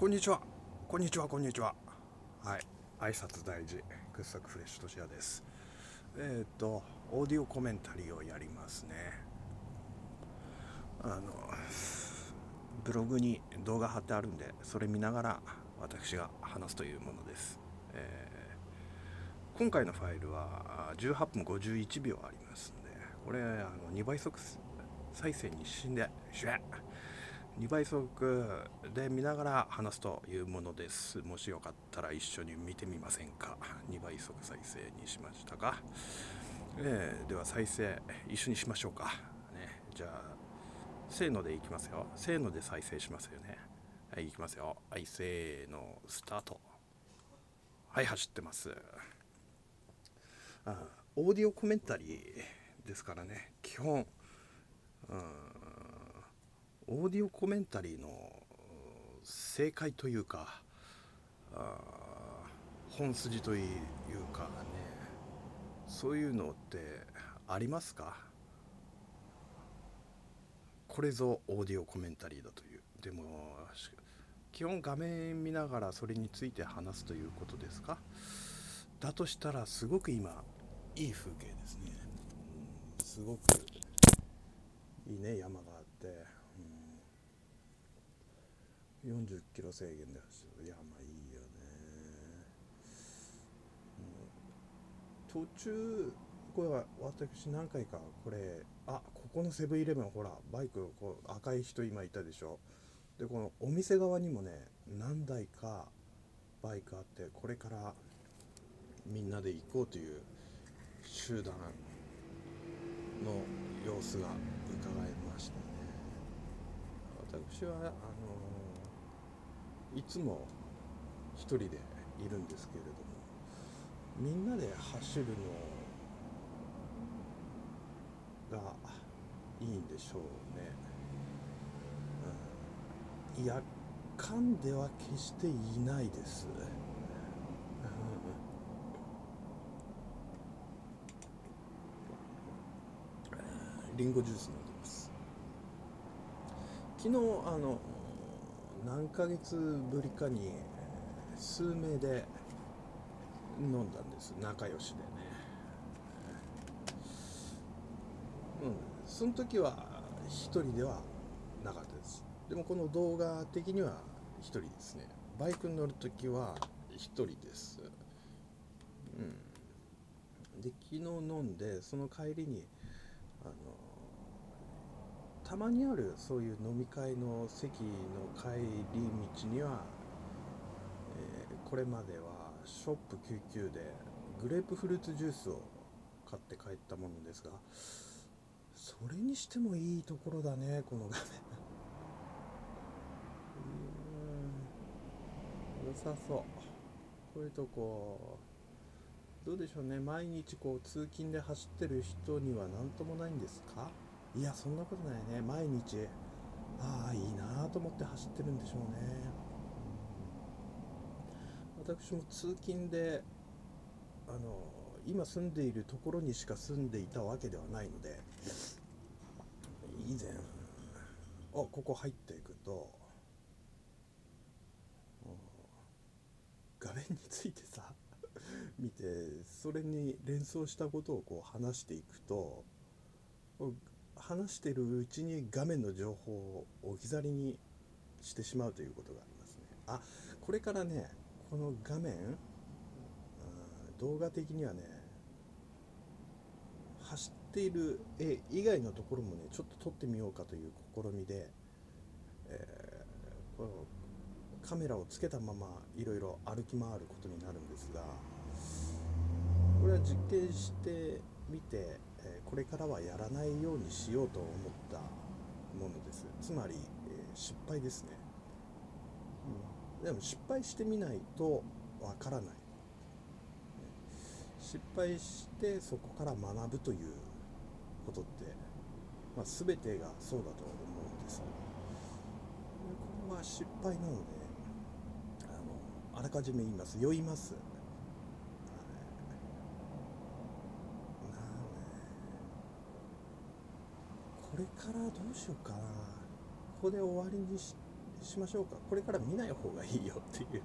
こんにちは。こんにちはこんにちは。はい。挨拶大事。掘削フレッシュとしやです。えっ、とオーディオコメンタリーをやりますね。あのブログに動画貼ってあるんでそれ見ながら私が話すというものです、えー、今回のファイルは18分51秒ありますんでこれあの2倍速再生に死んでシュッ。2倍速で見ながら話すというものです。もしよかったら一緒に見てみませんか。2倍速再生にしましたか。えー、では再生一緒にしましょうか。ね、じゃあ、せーのでいきますよ。せーので再生しますよね。はい、いきますよ。はい、せーの、スタート。はい、走ってます。あオーディオコメンタリーですからね、基本、うんオーディオコメンタリーの正解というか本筋というかねそういうのってありますか？これぞオーディオコメンタリーだという。でも基本画面見ながらそれについて話すということですか？だとしたらすごく今いい風景ですね、すごくいいね山があって。40キロ制限で走るいやまあいいよね、途中これは私何回かこれあここのセブンイレブンほらバイクこう赤い人今いたでしょ。でこのお店側にもね何台かバイクあってこれからみんなで行こうという集団の様子が伺えましたね。私はあのいつも一人でいるんですけれどもみんなで走るのがいいんでしょうね、うん、やかんでは決していないです、うん、リンゴジュース飲んでます。昨日あの何ヶ月ぶりかに数名で飲んだんです。仲良しでね。うん。その時は1人ではなかったです。でもこの動画的には1人ですね。バイクに乗る時は1人です。うん。で昨日飲んでその帰りにあのたまにあるそういう飲み会の席の帰り道には、えー、これまではショップ99でグレープフルーツジュースを買って帰ったものですがそれにしてもいいところだねこの画面。うん。良さそう。こういうとこどうでしょうね。毎日こう通勤で走ってる人には何ともないんですか？いやそんなことないね。毎日。ああいいなと思って走ってるんでしょうね。私も通勤であの今住んでいるところにしか住んでいたわけではないので以前あここ入っていくと画面についてさ見てそれに連想したことをこう話していくと話してるうちに画面の情報を置き去りにしてしまうということがありますね。あこれからねこの画面動画的にはね走っている絵以外のところもねちょっと撮ってみようかという試みで、えー、このカメラをつけたままいろいろ歩き回ることになるんですがこれは実験してみてえこれからはやらないようにしようと思ったものです。つまり、え失敗ですね、うん、でも失敗してみないとわからない。失敗してそこから学ぶということって、まあ、全てがそうだと思うんです。これは失敗なのであのあらかじめ言います。酔いますここれからどうしようかな。ここで終わりにししましょうか。これから見ない方がいいよっていう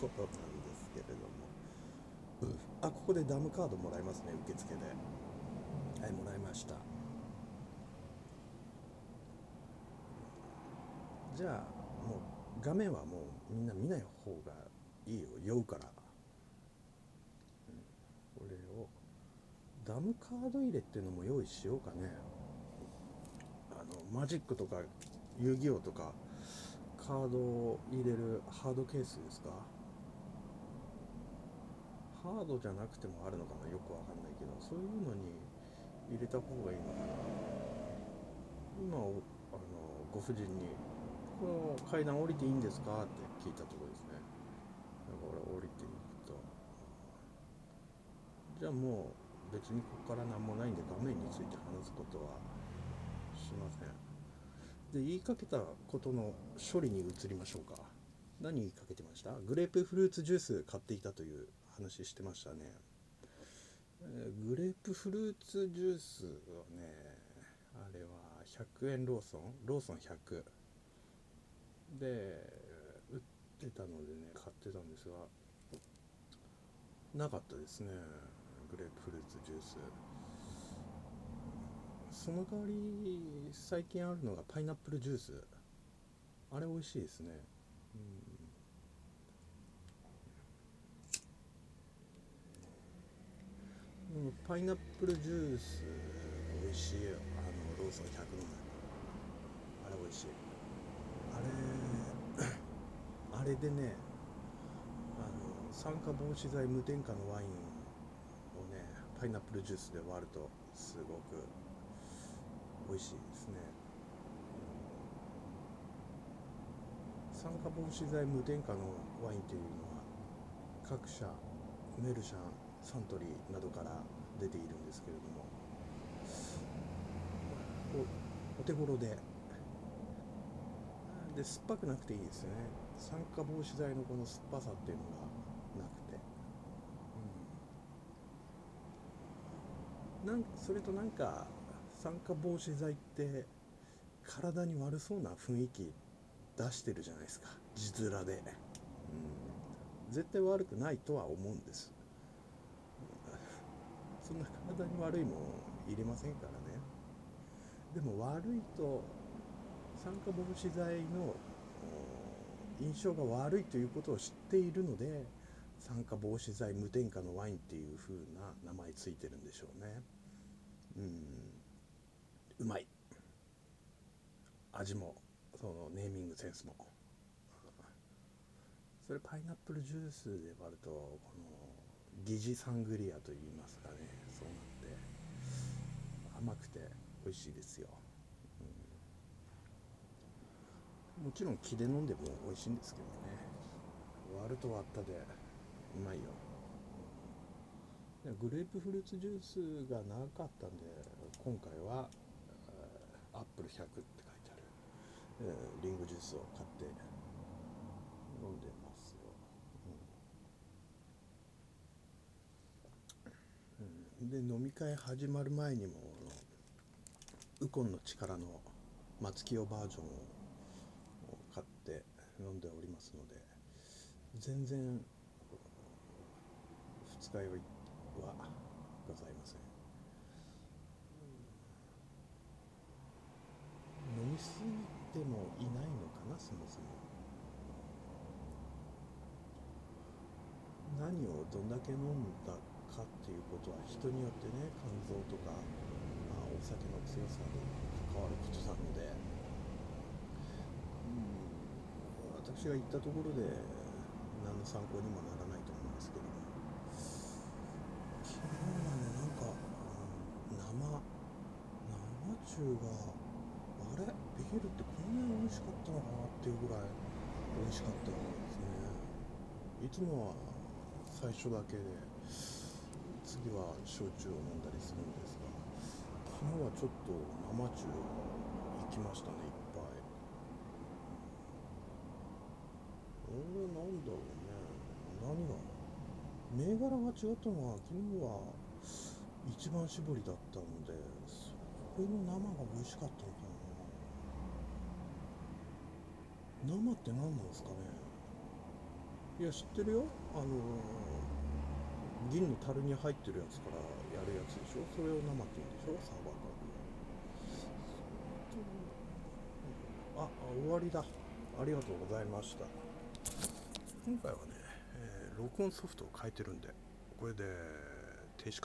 ところなんですけれども、うん、あここでダムカードもらえますね。受付で。はいもらいました。じゃあもう画面はもうみんな見ない方がいいよ。酔うから、うん、これをダムカード入れっていうのも用意しようかね。マジックとか遊戯王とかカードを入れるハードケースですか？ハードじゃなくてもあるのかなよくわかんないけどそういうのに入れた方がいいのかな。今あのご婦人に「この階段降りていいんですか?」って聞いたところですね。だから降りていくと。じゃあもう別にここから何もないんで画面について話すことはしません。で言いかけたことの処理に移りましょうか。何言いかけてました？グレープフルーツジュース買っていたという話してましたね、えー、グレープフルーツジュースはねあれは100円ローソン？ローソン100で売ってたのでね買ってたんですがなかったですねグレープフルーツジュース。その代わり最近あるのがパイナップルジュース。あれ美味しいですね。うん。パイナップルジュース美味しいあのローソン100の。あれ美味しい。あれ あれでねあの酸化防止剤無添加のワインをねパイナップルジュースで割るとすごく美味しいですね。酸化防止剤無添加のワインというのは各社メルシャンサントリーなどから出ているんですけれどもお手頃でで酸っぱくなくていいですよね。酸化防止剤のこの酸っぱさっていうのがなくて、うん、なんそれとなんか酸化防止剤って体に悪そうな雰囲気出してるじゃないですか。字面で、うん、絶対悪くないとは思うんです。そんな体に悪いもん入れませんからね。でも悪いと酸化防止剤の印象が悪いということを知っているので酸化防止剤無添加のワインっていう風な名前ついてるんでしょうね。うん。うまい。味もそのネーミングセンスも。それパイナップルジュースで割るとこの疑似サングリアといいますかね。そうなって甘くて美味しいですよ、うん、もちろん木で飲んでも美味しいんですけどね。割ると割ったでうまいよ。グレープフルーツジュースが長かったんで今回は100って書いてある、えー、リンゴジュースを買って飲んでますよ、うん、で飲み会始まる前にもウコンの力の松清バージョンを買って飲んでおりますので全然二日酔いはございません飲みすぎてもいないのかなそもそも何をどんだけ飲んだかっていうことは人によってね肝臓とか、まあ、お酒の強さに関わることなので、うん、私が言ったところで何の参考にもならないと思うんですけども。昨日はねなんか、うん、生生中があれ？ビールってこんなに美味しかったのかなっていうぐらい美味しかったですね。いつもは最初だけで次は焼酎を飲んだりするんですが昨日はちょっと生中行きましたねいっぱい。俺なんだろうね。何が？銘柄が違ったのは昨日は一番搾りだったのでそれの生が美味しかったのかな。生って何なんですかね。いや知ってるよ。あの銀の樽に入ってるやつからやるやつでしょ？それを生って言うんでしょ？サーバー角ああ終わりだ。ありがとうございました。今回はね、えー録音ソフトを変えてるんでこれで